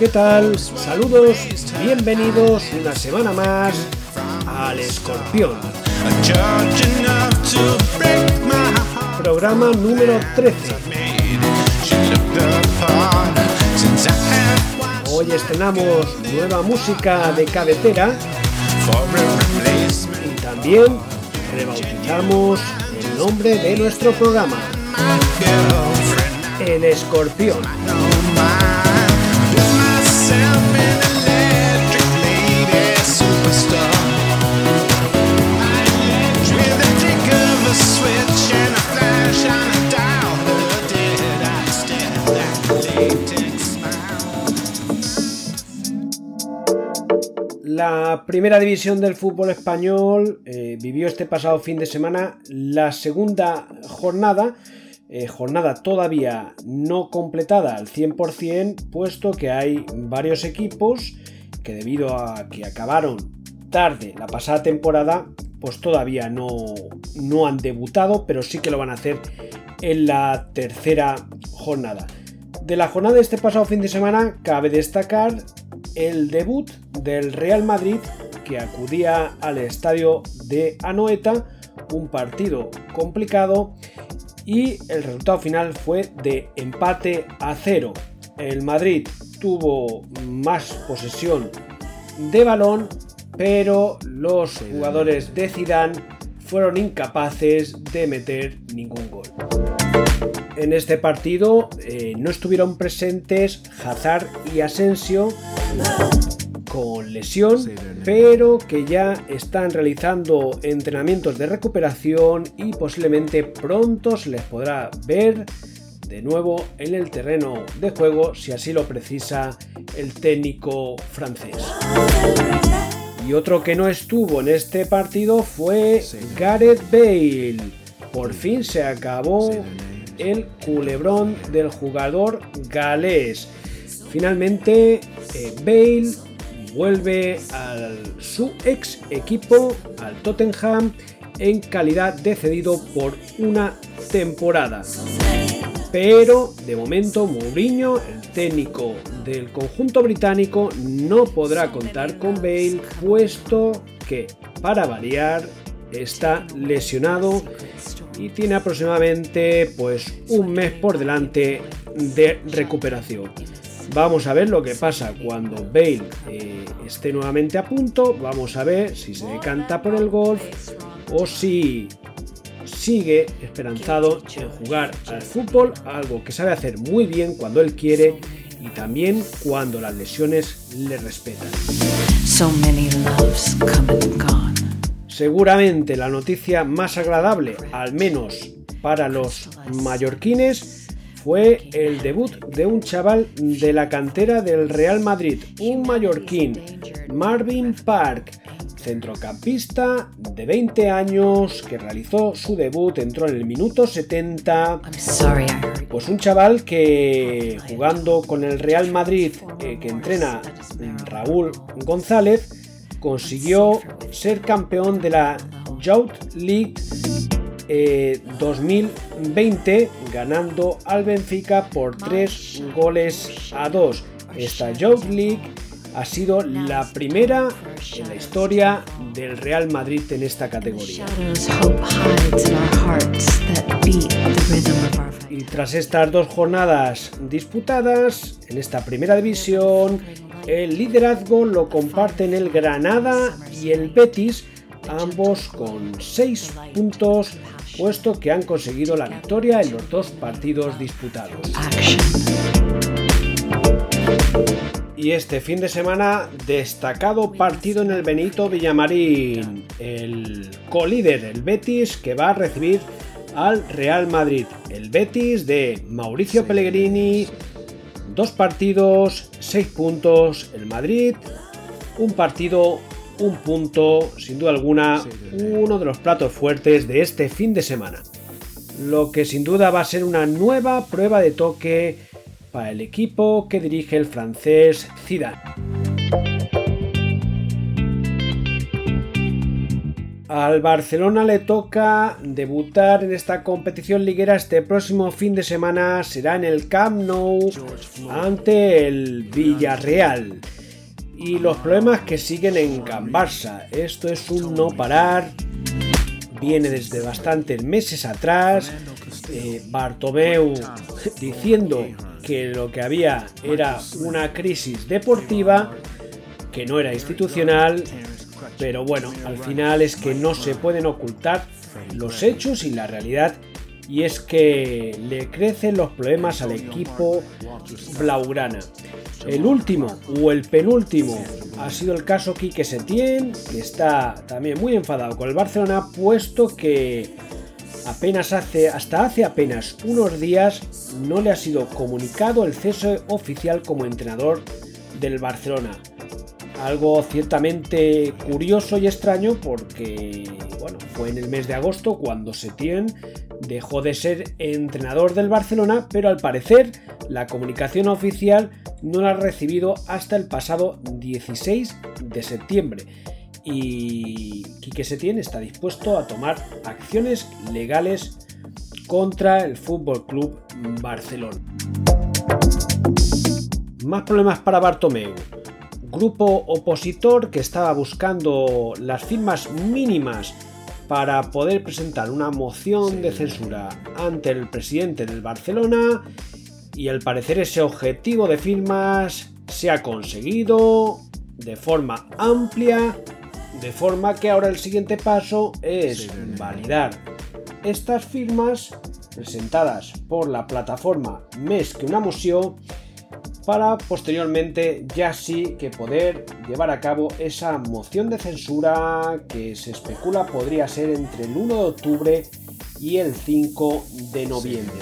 ¿Qué tal? Saludos, bienvenidos una semana más al Escorpión. Programa número 13. Hoy estrenamos nueva música de cabecera y también rebautizamos el nombre de nuestro programa. El Escorpión. La primera división del fútbol español eh, vivió este pasado fin de semana la segunda jornada, eh, jornada todavía no completada al 100%, puesto que hay varios equipos que debido a que acabaron tarde la pasada temporada, pues todavía no, no han debutado, pero sí que lo van a hacer en la tercera jornada. De la jornada de este pasado fin de semana cabe destacar el debut del Real Madrid que acudía al estadio de Anoeta, un partido complicado y el resultado final fue de empate a cero. El Madrid tuvo más posesión de balón, pero los jugadores de Zidane fueron incapaces de meter ningún gol. En este partido eh, no estuvieron presentes Hazard y Asensio con lesión, pero que ya están realizando entrenamientos de recuperación y posiblemente pronto se les podrá ver de nuevo en el terreno de juego si así lo precisa el técnico francés. Y otro que no estuvo en este partido fue Gareth Bale. Por fin se acabó el culebrón del jugador galés. Finalmente, eh, Bale vuelve a su ex equipo, al Tottenham, en calidad de cedido por una temporada. Pero de momento Mourinho, el técnico del conjunto británico, no podrá contar con Bale, puesto que, para variar, está lesionado y tiene aproximadamente pues un mes por delante de recuperación. Vamos a ver lo que pasa cuando Bale eh, esté nuevamente a punto. Vamos a ver si se decanta por el golf o si sigue esperanzado en jugar al fútbol, algo que sabe hacer muy bien cuando él quiere y también cuando las lesiones le respetan. Seguramente la noticia más agradable, al menos para los mallorquines, fue el debut de un chaval de la cantera del Real Madrid, un mallorquín, Marvin Park, centrocampista de 20 años que realizó su debut, entró en el minuto 70. Pues un chaval que jugando con el Real Madrid eh, que entrena Raúl González consiguió ser campeón de la Youth League 2020 eh, ganando al Benfica por 3 goles a 2. Esta Youth League ha sido la primera en la historia del Real Madrid en esta categoría. Y tras estas dos jornadas disputadas en esta primera división, el liderazgo lo comparten el Granada y el Betis, ambos con 6 puntos, puesto que han conseguido la victoria en los dos partidos disputados. Y este fin de semana, destacado partido en el Benito Villamarín. El colíder, el Betis, que va a recibir al Real Madrid. El Betis de Mauricio Pellegrini, dos partidos, seis puntos. El Madrid, un partido, un punto, sin duda alguna, uno de los platos fuertes de este fin de semana. Lo que sin duda va a ser una nueva prueba de toque para el equipo que dirige el francés Zidane. Al Barcelona le toca debutar en esta competición liguera este próximo fin de semana. Será en el Camp Nou ante el Villarreal. Y los problemas que siguen en Can Barça. Esto es un no parar. Viene desde bastantes meses atrás. Eh, Bartomeu diciendo que lo que había era una crisis deportiva que no era institucional pero bueno, al final es que no se pueden ocultar los hechos y la realidad y es que le crecen los problemas al equipo blaugrana. El último o el penúltimo ha sido el caso Quique Setién, que está también muy enfadado con el Barcelona, puesto que apenas hace, hasta hace apenas unos días no le ha sido comunicado el cese oficial como entrenador del Barcelona. Algo ciertamente curioso y extraño porque, bueno, fue en el mes de agosto cuando Setién dejó de ser entrenador del Barcelona, pero al parecer la comunicación oficial no la ha recibido hasta el pasado 16 de septiembre. Y Quique Setién está dispuesto a tomar acciones legales contra el Fútbol Club Barcelona. Más problemas para Bartomeu grupo opositor que estaba buscando las firmas mínimas para poder presentar una moción de censura ante el presidente del Barcelona y al parecer ese objetivo de firmas se ha conseguido de forma amplia, de forma que ahora el siguiente paso es validar estas firmas presentadas por la plataforma Mes que una moción para posteriormente ya sí que poder llevar a cabo esa moción de censura que se especula podría ser entre el 1 de octubre y el 5 de noviembre.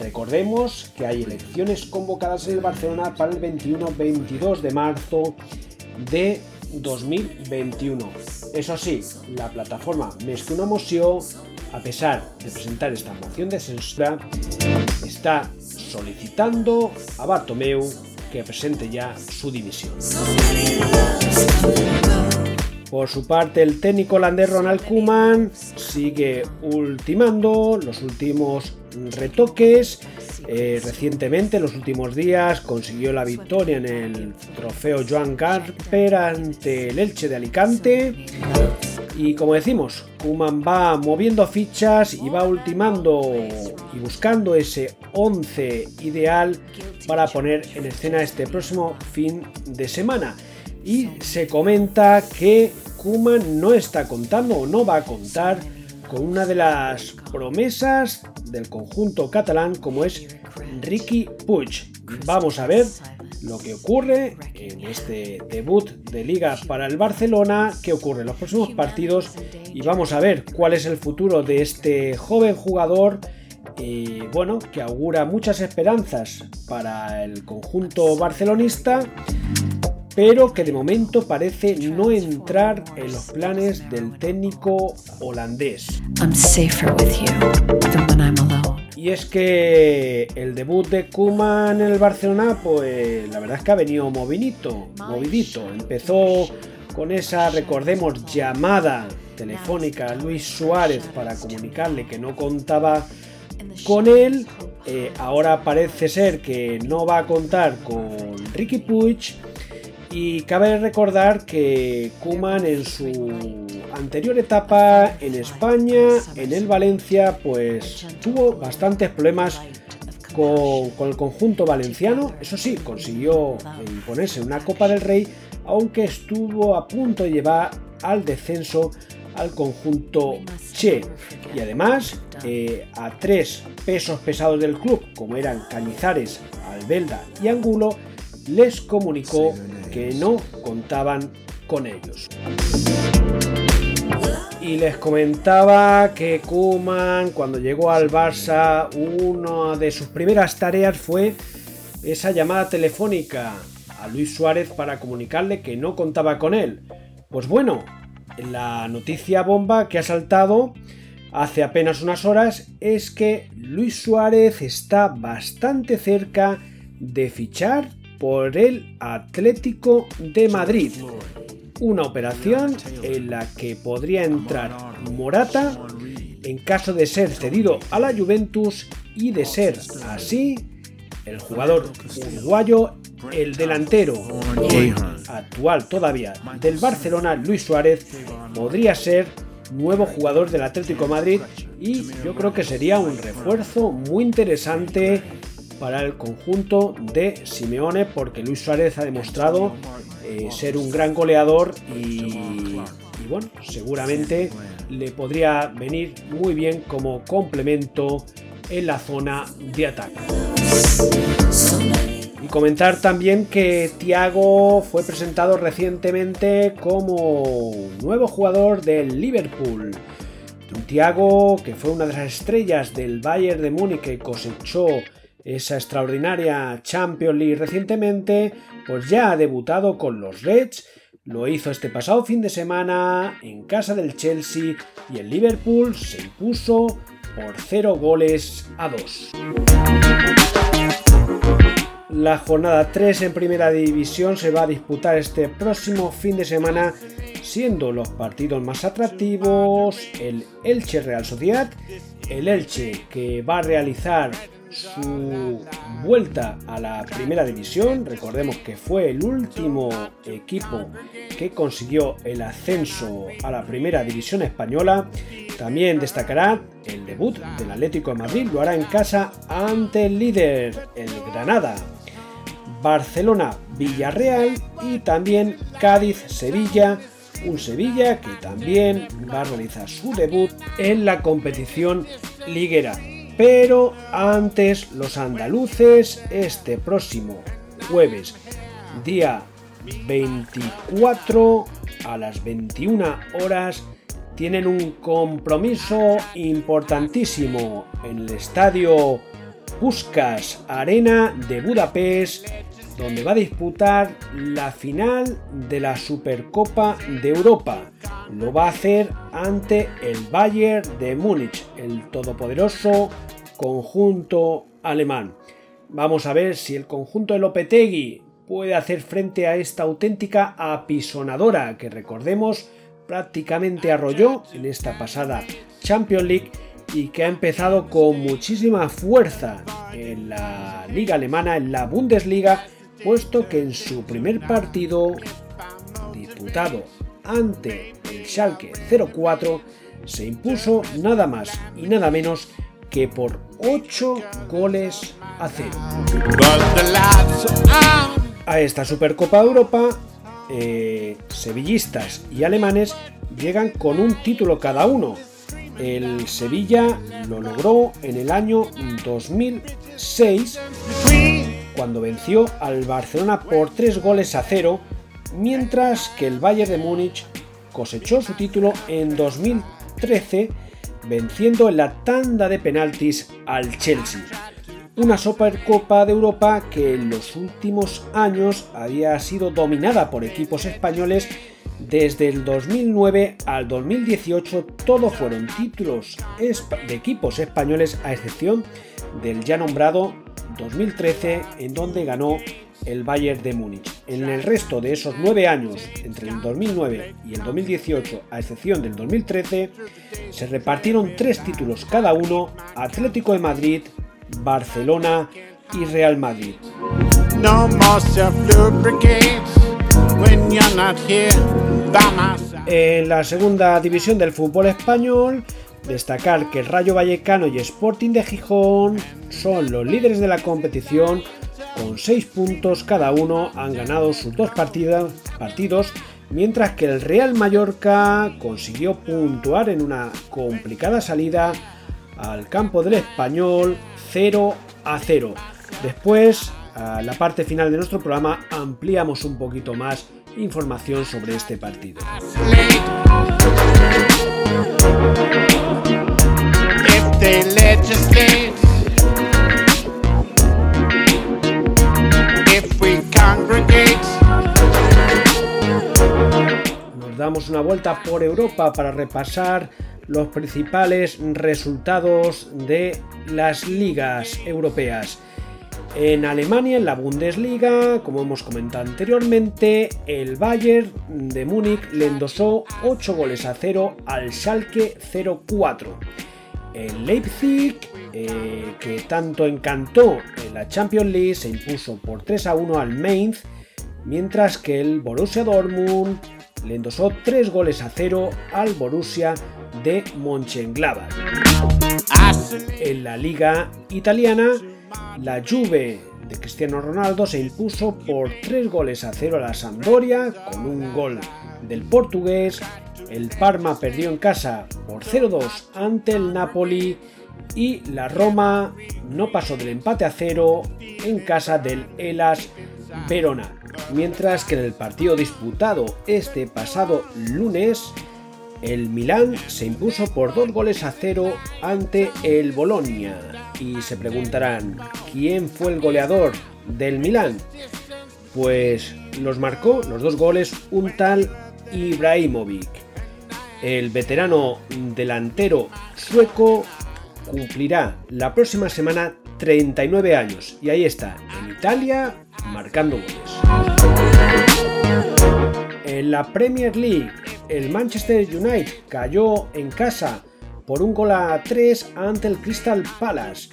Recordemos que hay elecciones convocadas en el Barcelona para el 21-22 de marzo de 2021. Eso sí, la plataforma Més que una moció, a pesar de presentar esta moción de censura, está solicitando a Bartomeu que presente ya su dimisión. Por su parte, el técnico holandés Ronald Koeman sigue ultimando los últimos retoques. Eh, recientemente, en los últimos días, consiguió la victoria en el trofeo Joan Garper ante el Elche de Alicante. Y como decimos, Kuman va moviendo fichas y va ultimando y buscando ese 11 ideal para poner en escena este próximo fin de semana. Y se comenta que Kuman no está contando o no va a contar con una de las promesas del conjunto catalán como es Ricky Puig. Vamos a ver lo que ocurre en este debut de liga para el Barcelona, qué ocurre en los próximos partidos y vamos a ver cuál es el futuro de este joven jugador y bueno, que augura muchas esperanzas para el conjunto barcelonista, pero que de momento parece no entrar en los planes del técnico holandés. Y es que el debut de Kuman en el Barcelona, pues la verdad es que ha venido movidito, movidito. Empezó con esa, recordemos, llamada telefónica a Luis Suárez para comunicarle que no contaba con él. Eh, ahora parece ser que no va a contar con Ricky Puig. Y cabe recordar que Kuman en su anterior etapa en España, en el Valencia, pues tuvo bastantes problemas con, el conjunto valenciano. Eso sí, consiguió imponerse una Copa del Rey, aunque estuvo a punto de llevar al descenso al conjunto Che. Y además, eh, a tres pesos pesados del club, como eran Cañizares, Albelda y Angulo, les comunicó que no contaban con ellos. Y les comentaba que Kuman cuando llegó al Barça una de sus primeras tareas fue esa llamada telefónica a Luis Suárez para comunicarle que no contaba con él. Pues bueno, la noticia bomba que ha saltado hace apenas unas horas es que Luis Suárez está bastante cerca de fichar por el Atlético de Madrid. Una operación en la que podría entrar Morata en caso de ser cedido a la Juventus y de ser así el jugador uruguayo, el delantero actual todavía del Barcelona, Luis Suárez, podría ser nuevo jugador del Atlético Madrid y yo creo que sería un refuerzo muy interesante para el conjunto de Simeone porque Luis Suárez ha demostrado eh, ser un gran goleador y, bueno, seguramente le podría venir muy bien como complemento en la zona de ataque. Y comentar también que Thiago fue presentado recientemente como nuevo jugador del Liverpool. Thiago que fue una de las estrellas del Bayern de Múnich que cosechó esa extraordinaria Champions League recientemente, pues ya ha debutado con los Reds, lo hizo este pasado fin de semana en casa del Chelsea y el Liverpool se impuso por 0 goles a 2. La jornada 3 en primera división se va a disputar este próximo fin de semana, siendo los partidos más atractivos el Elche Real Sociedad, el Elche que va a realizar su vuelta a la primera división. Recordemos que fue el último equipo que consiguió el ascenso a la primera división española. También destacará el debut del Atlético de Madrid, lo hará en casa ante el líder, el Granada. Barcelona, Villarreal y también Cádiz, Sevilla. Un Sevilla que también va a realizar su debut en la competición liguera. Pero antes los andaluces este próximo jueves, día 24 a las 21 horas, tienen un compromiso importantísimo en el estadio Puskas Arena de Budapest, donde va a disputar la final de la Supercopa de Europa. Lo va a hacer ante el Bayern de Múnich, el todopoderoso conjunto alemán. Vamos a ver si el conjunto de Lopetegui puede hacer frente a esta auténtica apisonadora que recordemos prácticamente arrolló en esta pasada Champions League y que ha empezado con muchísima fuerza en la liga alemana, en la Bundesliga, puesto que en su primer partido disputado ante el Schalke 04 se impuso nada más y nada menos que por 8 goles a 0. A esta Supercopa Europa, eh, sevillistas y alemanes llegan con un título cada uno. El Sevilla lo logró en el año 2006 cuando venció al Barcelona por 3 goles a 0, mientras que el Bayern de Múnich cosechó su título en 2013 venciendo en la tanda de penaltis al Chelsea. Una Supercopa de Europa que en los últimos años había sido dominada por equipos españoles desde el 2009 al 2018 todos fueron títulos de equipos españoles a excepción del ya nombrado 2013 en donde ganó el Bayern de Múnich. En el resto de esos nueve años, entre el 2009 y el 2018, a excepción del 2013, se repartieron tres títulos cada uno, Atlético de Madrid, Barcelona y Real Madrid. En la segunda división del fútbol español, destacar que el Rayo Vallecano y Sporting de Gijón son los líderes de la competición con 6 puntos cada uno han ganado sus dos partidos, mientras que el Real Mallorca consiguió puntuar en una complicada salida al campo del español 0 a 0. Después, a la parte final de nuestro programa, ampliamos un poquito más información sobre este partido. Nos damos una vuelta por Europa para repasar los principales resultados de las ligas europeas. En Alemania, en la Bundesliga, como hemos comentado anteriormente, el Bayern de Múnich le endosó 8 goles a 0 al Schalke 04. El Leipzig, eh, que tanto encantó en la Champions League, se impuso por 3 a 1 al Mainz, mientras que el Borussia Dortmund le endosó 3 goles a 0 al Borussia de Mönchengladbach. En la liga italiana, la Juve de Cristiano Ronaldo se impuso por 3 goles a 0 a la Sampdoria con un gol del portugués. El Parma perdió en casa por 0-2 ante el Napoli y la Roma no pasó del empate a 0 en casa del Elas Verona. Mientras que en el partido disputado este pasado lunes, el Milán se impuso por dos goles a cero ante el Bolonia. Y se preguntarán, ¿quién fue el goleador del Milán? Pues los marcó los dos goles un tal Ibrahimovic. El veterano delantero sueco cumplirá la próxima semana 39 años y ahí está, en Italia, marcando goles. En la Premier League, el Manchester United cayó en casa por un gol a 3 ante el Crystal Palace.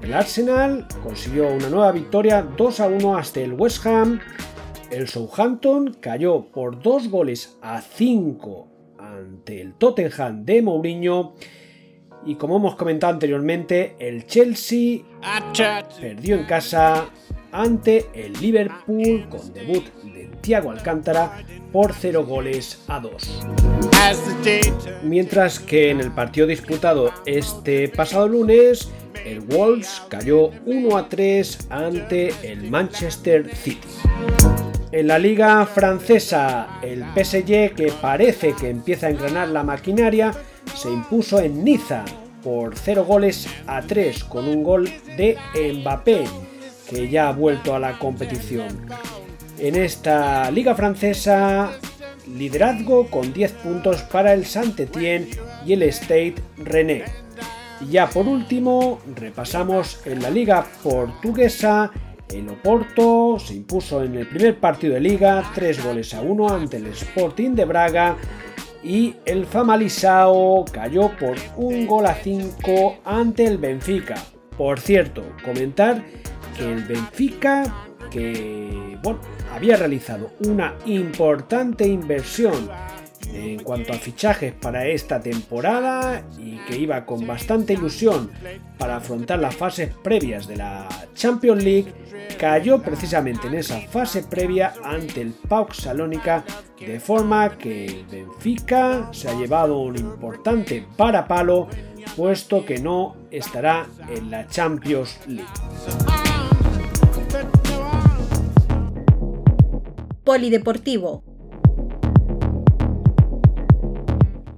El Arsenal consiguió una nueva victoria 2 a 1 hasta el West Ham. El Southampton cayó por 2 goles a 5 ante el Tottenham de Mourinho. Y como hemos comentado anteriormente, el Chelsea perdió en casa ante el Liverpool con debut de Thiago Alcántara por 0 goles a 2. Mientras que en el partido disputado este pasado lunes, el Wolves cayó 1 a 3 ante el Manchester City. En la liga francesa, el PSG, que parece que empieza a engranar la maquinaria, se impuso en Niza por 0 goles a 3 con un gol de Mbappé, que ya ha vuelto a la competición. En esta liga francesa, liderazgo con 10 puntos para el Saint-Étienne y el State René. Y ya por último, repasamos en la liga portuguesa. El Oporto se impuso en el primer partido de liga 3 goles a 1 ante el Sporting de Braga y el Famalisao cayó por un gol a 5 ante el Benfica. Por cierto, comentar que el Benfica, que había realizado una importante inversión en cuanto a fichajes para esta temporada y que iba con bastante ilusión para afrontar las fases previas de la Champions League, cayó precisamente en esa fase previa ante el PAOK Salónica, de forma que el Benfica se ha llevado un importante parapalo, puesto que no estará en la Champions League. Polideportivo.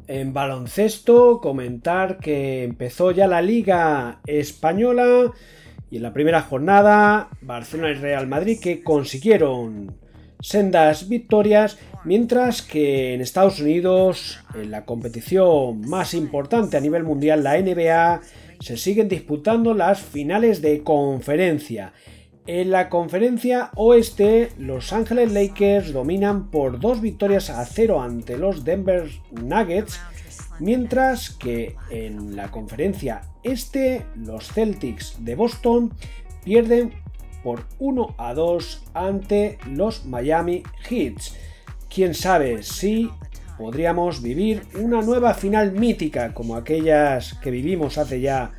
En baloncesto, comentar que empezó ya la Liga Española y en la primera jornada Barcelona y Real Madrid que consiguieron sendas victorias, mientras que en Estados Unidos, en la competición más importante a nivel mundial, la NBA, se siguen disputando las finales de conferencia. En la conferencia oeste, Los Ángeles Lakers dominan por dos victorias a cero ante los Denver Nuggets, mientras que en la conferencia este, los Celtics de Boston pierden por 1 a 2 ante los Miami Heats. Quién sabe si podríamos vivir una nueva final mítica como aquellas que vivimos hace ya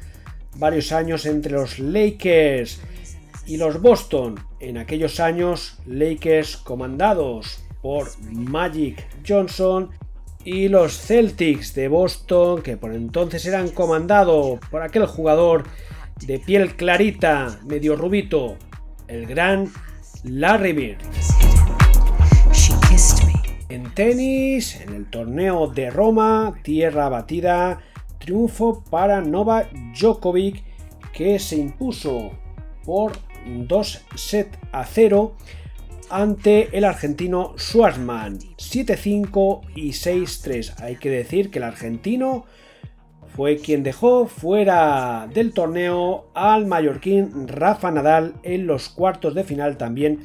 varios años entre los Lakers y los Boston, en aquellos años Lakers comandados por Magic Johnson y los Celtics de Boston que por entonces eran comandados por aquel jugador de piel clarita, medio rubito, el gran Larry Bird. En tenis, en el torneo de Roma, tierra batida, triunfo para Novak Djokovic que se impuso por 2 set a 0 ante el argentino Schwarzman 7-5 y 6-3. Hay que decir que el argentino fue quien dejó fuera del torneo al mallorquín Rafa Nadal en los cuartos de final también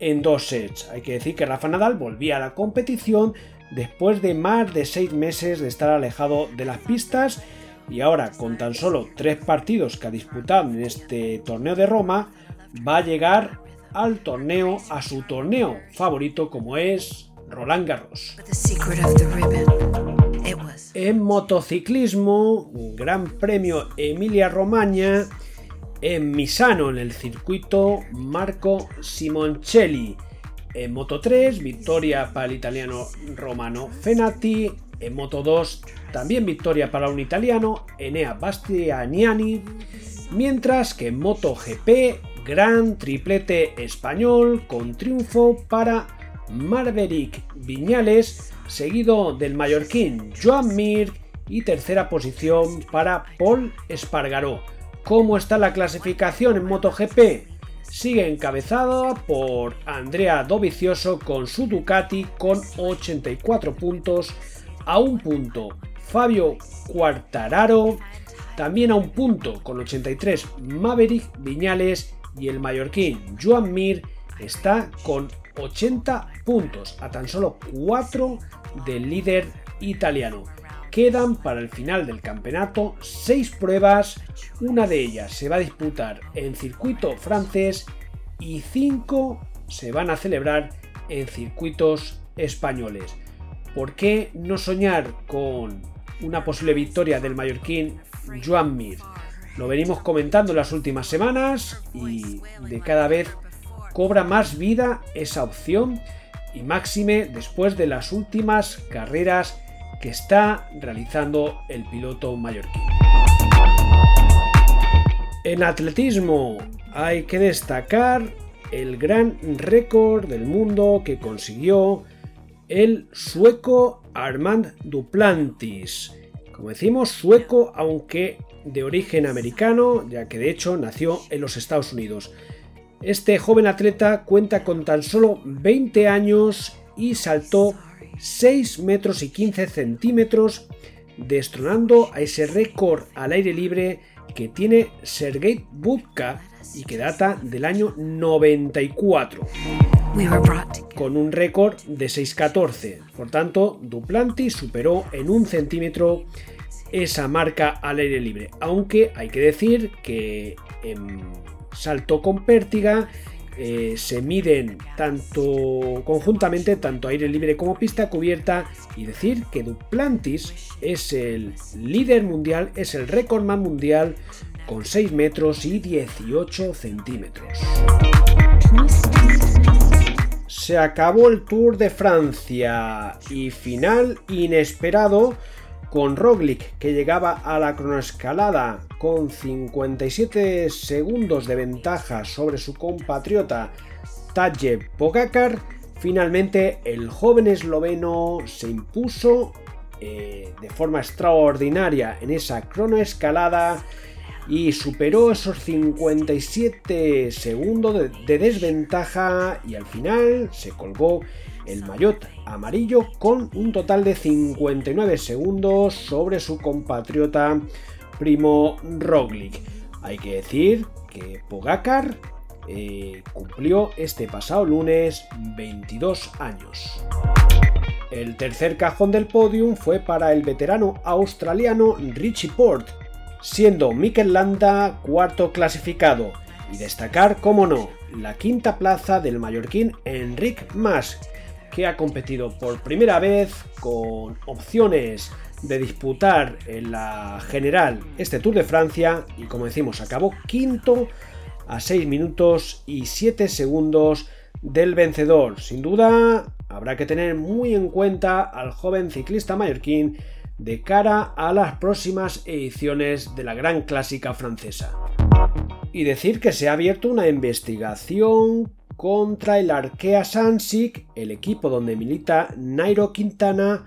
en dos sets. Hay que decir que Rafa Nadal volvía a la competición después de más de seis meses de estar alejado de las pistas y ahora con tan solo tres partidos que ha disputado en este torneo de Roma va a llegar al torneo, a su torneo favorito como es Roland Garros. En motociclismo, Gran Premio Emilia Romagna, en Misano, en el circuito Marco Simoncelli. En Moto 3, victoria para el italiano Romano Fenati. En Moto 2, también victoria para un italiano, Enea Bastianiani. Mientras que en Moto GP, gran triplete español con triunfo para Maverick Viñales, seguido del mallorquín Joan Mir y tercera posición para Paul Espargaró. ¿Cómo está la clasificación en MotoGP? Sigue encabezada por Andrea Dovicioso con su Ducati con 84 puntos a un punto. Fabio Quartararo también a un punto con 83 Maverick Viñales y el mallorquín Joan Mir está con 80 puntos a tan solo 4 del líder italiano. Quedan para el final del campeonato 6 pruebas, una de ellas se va a disputar en circuito francés y 5 se van a celebrar en circuitos españoles. ¿Por qué no soñar con una posible victoria del mallorquín Joan Mir? Lo venimos comentando en las últimas semanas y de cada vez cobra más vida esa opción y máxime después de las últimas carreras que está realizando el piloto mallorquín. En atletismo hay que destacar el gran récord del mundo que consiguió el sueco Armand Duplantis. Como decimos, sueco, aunque de origen americano, ya que de hecho nació en los Estados Unidos. Este joven atleta cuenta con tan solo 20 años y saltó 6 metros y 15 centímetros, destronando a ese récord al aire libre que tiene Sergei Budka y que data del año 94, con un récord de 6.14. Por tanto, Duplantis superó en un centímetro esa marca al aire libre, aunque hay que decir que en salto con pértiga eh, se miden tanto conjuntamente, tanto aire libre como pista cubierta, y decir que Duplantis es el líder mundial, es el récordman mundial con 6 metros y 18 centímetros. Se acabó el Tour de Francia y final inesperado con Roglic que llegaba a la cronoescalada con 57 segundos de ventaja sobre su compatriota Tadej Pogacar, finalmente el joven esloveno se impuso eh, de forma extraordinaria en esa cronoescalada y superó esos 57 segundos de desventaja y al final se colgó el maillot amarillo con un total de 59 segundos sobre su compatriota Primo Roglic. Hay que decir que Pogacar eh, cumplió este pasado lunes 22 años. El tercer cajón del podium fue para el veterano australiano Richie Port, siendo Mikel Landa cuarto clasificado. Y destacar, como no, la quinta plaza del mallorquín Enric Mas, que ha competido por primera vez con opciones de disputar en la general este Tour de Francia y como decimos acabó quinto a 6 minutos y 7 segundos del vencedor. Sin duda habrá que tener muy en cuenta al joven ciclista mallorquín de cara a las próximas ediciones de la Gran Clásica francesa. Y decir que se ha abierto una investigación contra el Arkea Sansik, el equipo donde milita Nairo Quintana,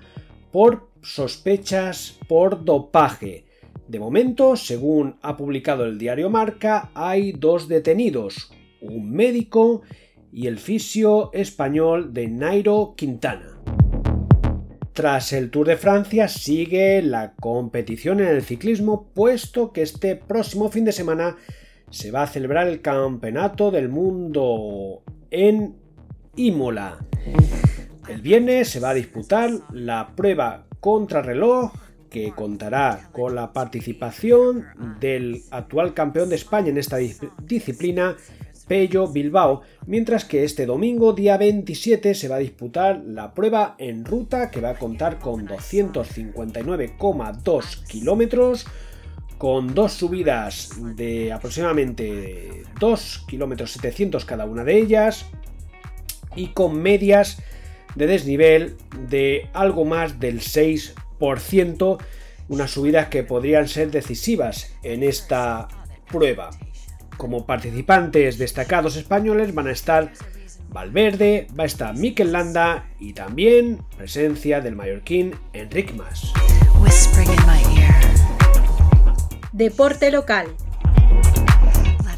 por sospechas por dopaje. De momento, según ha publicado el diario Marca, hay dos detenidos, un médico y el fisio español de Nairo Quintana. Tras el Tour de Francia sigue la competición en el ciclismo, puesto que este próximo fin de semana se va a celebrar el Campeonato del Mundo en Imola. El viernes se va a disputar la prueba contrarreloj que contará con la participación del actual campeón de España en esta disciplina, Pello Bilbao, mientras que este domingo, día 27, se va a disputar la prueba en ruta que va a contar con 259,2 kilómetros, con dos subidas de aproximadamente 2 kilómetros 700 cada una de ellas y con medias de desnivel de algo más del 6%, unas subidas que podrían ser decisivas en esta prueba. Como participantes destacados españoles van a estar Valverde, va a estar Mikel Landa y también presencia del mallorquín Enric Mas. Deporte local.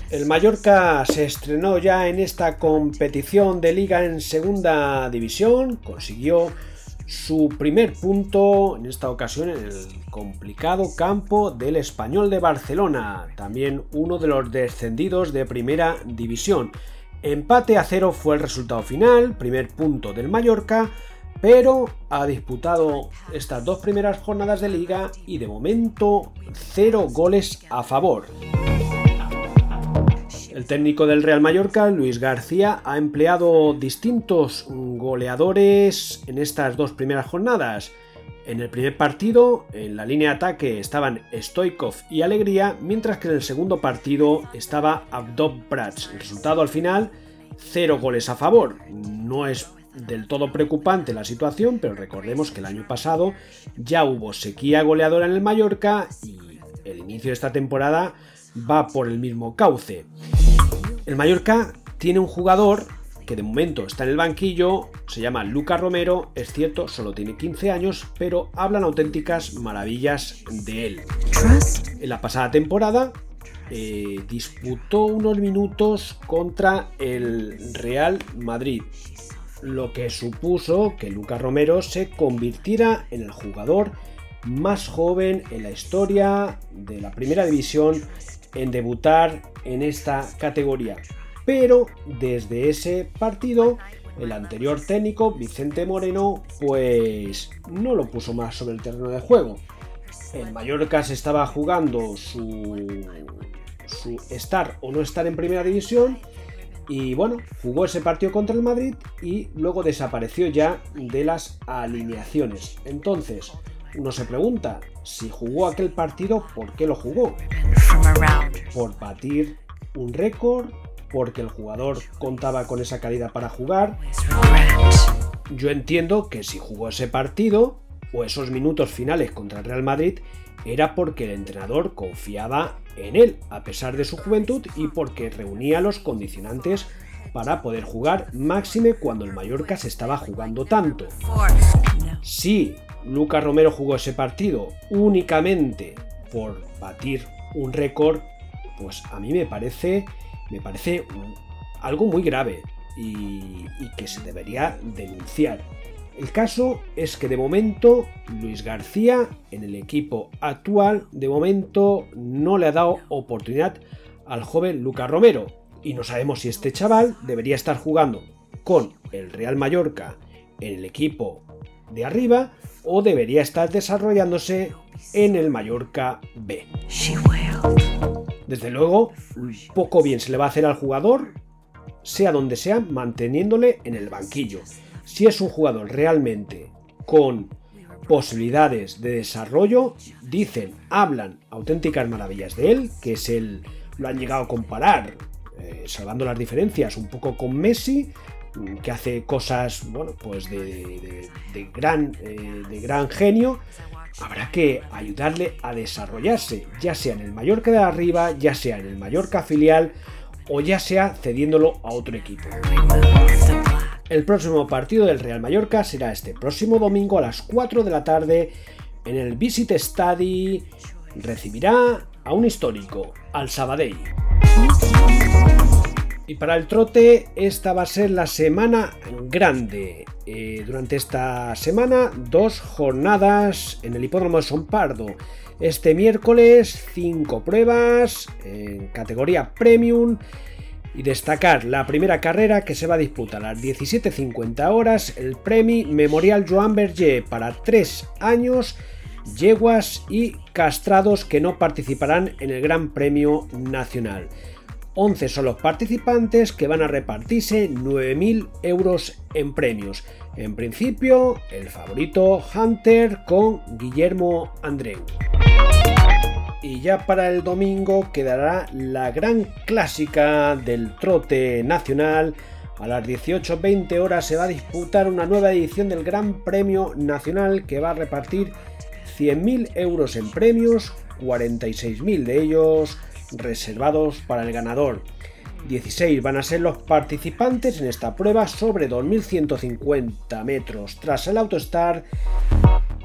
El Mallorca se estrenó ya en esta competición de liga en segunda división, consiguió su primer punto en esta ocasión en el complicado campo del Español de Barcelona, también uno de los descendidos de primera división. Empate a cero fue el resultado final, primer punto del Mallorca, pero ha disputado estas dos primeras jornadas de liga y de momento cero goles a favor. El técnico del Real Mallorca, Luis García, ha empleado distintos goleadores en estas dos primeras jornadas. En el primer partido, en la línea de ataque estaban Stoikov y Alegría, mientras que en el segundo partido estaba Abdob Prats. El resultado al final, cero goles a favor. No es del todo preocupante la situación, pero recordemos que el año pasado ya hubo sequía goleadora en el Mallorca y el inicio de esta temporada va por el mismo cauce. El Mallorca tiene un jugador que de momento está en el banquillo, se llama Luca Romero, es cierto, solo tiene 15 años, pero hablan auténticas maravillas de él. En la pasada temporada eh, disputó unos minutos contra el Real Madrid, lo que supuso que Luca Romero se convirtiera en el jugador más joven en la historia de la primera división en debutar en esta categoría. Pero desde ese partido, el anterior técnico, Vicente Moreno, pues no lo puso más sobre el terreno de juego. El Mallorca se estaba jugando su, su estar o no estar en primera división. Y bueno, jugó ese partido contra el Madrid y luego desapareció ya de las alineaciones. Entonces, uno se pregunta, si jugó aquel partido, ¿por qué lo jugó? Por batir un récord, porque el jugador contaba con esa calidad para jugar. Yo entiendo que si jugó ese partido o esos minutos finales contra el Real Madrid era porque el entrenador confiaba en él a pesar de su juventud y porque reunía los condicionantes para poder jugar máxime cuando el Mallorca se estaba jugando tanto. Si Lucas Romero jugó ese partido únicamente por batir un récord, pues a mí me parece, me parece algo muy grave y, y que se debería denunciar. El caso es que de momento Luis García en el equipo actual de momento no le ha dado oportunidad al joven Lucas Romero y no sabemos si este chaval debería estar jugando con el Real Mallorca en el equipo de arriba o debería estar desarrollándose en el Mallorca B. Desde luego, poco bien se le va a hacer al jugador, sea donde sea, manteniéndole en el banquillo. Si es un jugador realmente con posibilidades de desarrollo, dicen, hablan auténticas maravillas de él, que es el, lo han llegado a comparar, eh, salvando las diferencias, un poco con Messi, que hace cosas, bueno, pues de, gran, eh, de gran genio, habrá que ayudarle a desarrollarse, ya sea en el Mallorca de arriba, ya sea en el Mallorca filial o ya sea cediéndolo a otro equipo. El próximo partido del Real Mallorca será este próximo domingo a las 4 de la tarde en el Visit Stadi. Recibirá a un histórico, al Sabadell. Y para el trote, esta va a ser la semana grande. Eh, durante esta semana, dos jornadas en el hipódromo de Son Pardo. Este miércoles, cinco pruebas en categoría premium. Y destacar la primera carrera que se va a disputar a las 17.50 horas, el Premi Memorial Joan Berger para tres años, yeguas y castrados que no participarán en el Gran Premio Nacional. 11 son los participantes que van a repartirse 9.000 euros en premios. En principio, el favorito Hunter con Guillermo Andreu. Y ya para el domingo quedará la gran clásica del trote nacional. A las 18.20 horas se va a disputar una nueva edición del Gran Premio Nacional que va a repartir 100.000 euros en premios, 46.000 de ellos reservados para el ganador. 16 van a ser los participantes en esta prueba sobre 2.150 metros tras el Autostar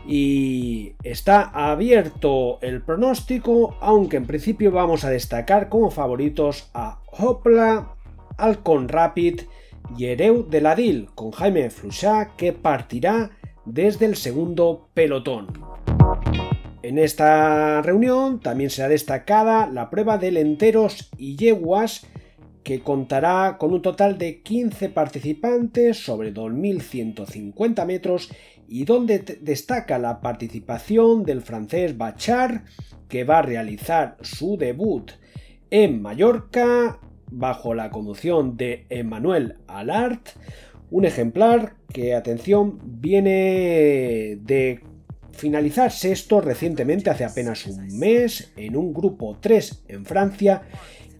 y está abierto el pronóstico, aunque en principio vamos a destacar como favoritos a Hopla, Alcon Rapid y Ereu de Ladil, con Jaime Fluchá que partirá desde el segundo pelotón. En esta reunión también será destacada la prueba de lenteros y yeguas que contará con un total de 15 participantes sobre 2.150 metros y donde destaca la participación del francés Bachar que va a realizar su debut en Mallorca bajo la conducción de Emmanuel Alart, un ejemplar que, atención, viene de finalizar sexto recientemente hace apenas un mes en un grupo 3 en Francia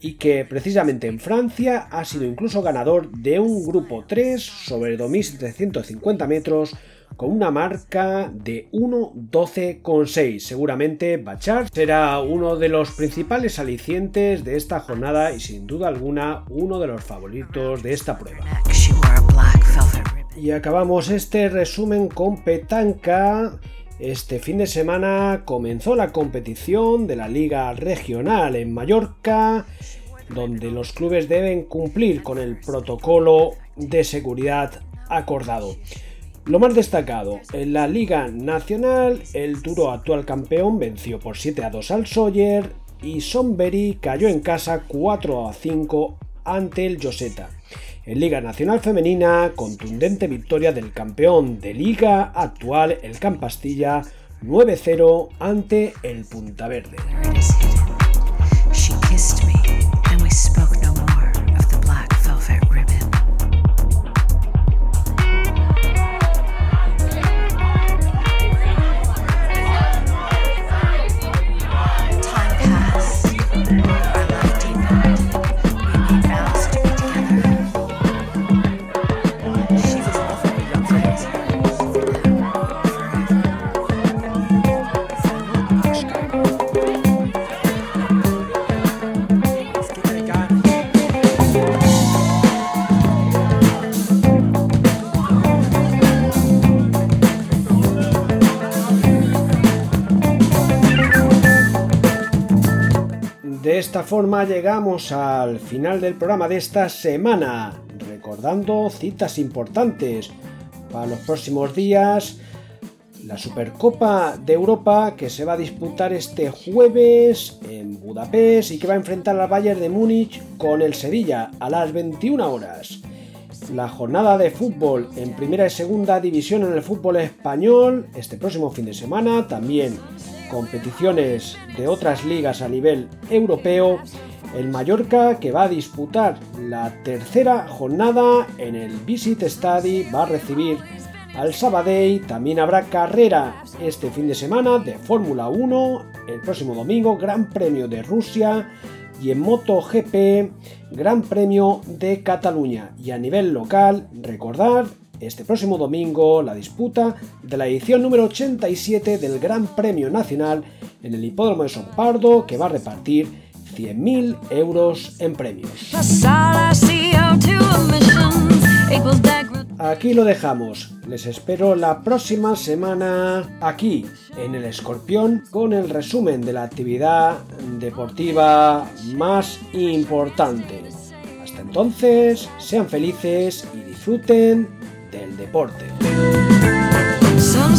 y que precisamente en Francia ha sido incluso ganador de un grupo 3 sobre 2.750 metros con una marca de 1.12,6. Seguramente Bachar será uno de los principales alicientes de esta jornada y sin duda alguna uno de los favoritos de esta prueba. Y acabamos este resumen con petanca este fin de semana comenzó la competición de la Liga Regional en Mallorca, donde los clubes deben cumplir con el protocolo de seguridad acordado. Lo más destacado, en la Liga Nacional, el duro actual campeón venció por 7 a 2 al Sawyer y Sonbury cayó en casa 4 a 5 ante el Joseta. En Liga Nacional Femenina, contundente victoria del campeón de liga actual, el Campastilla, 9-0 ante el Punta Verde. Esta forma llegamos al final del programa de esta semana, recordando citas importantes para los próximos días. La Supercopa de Europa que se va a disputar este jueves en Budapest y que va a enfrentar al Bayern de Múnich con el Sevilla a las 21 horas. La jornada de fútbol en primera y segunda división en el fútbol español este próximo fin de semana también competiciones de otras ligas a nivel europeo, el Mallorca que va a disputar la tercera jornada en el Visit Stadi va a recibir al Sabadell. También habrá carrera este fin de semana de Fórmula 1, el próximo domingo Gran Premio de Rusia y en MotoGP Gran Premio de Cataluña. Y a nivel local, recordar este próximo domingo la disputa de la edición número 87 del Gran Premio Nacional en el Hipódromo de Son Pardo, que va a repartir 100.000 euros en premios. Aquí lo dejamos. Les espero la próxima semana aquí en el Escorpión con el resumen de la actividad deportiva más importante. Hasta entonces, sean felices y disfruten del deporte. Some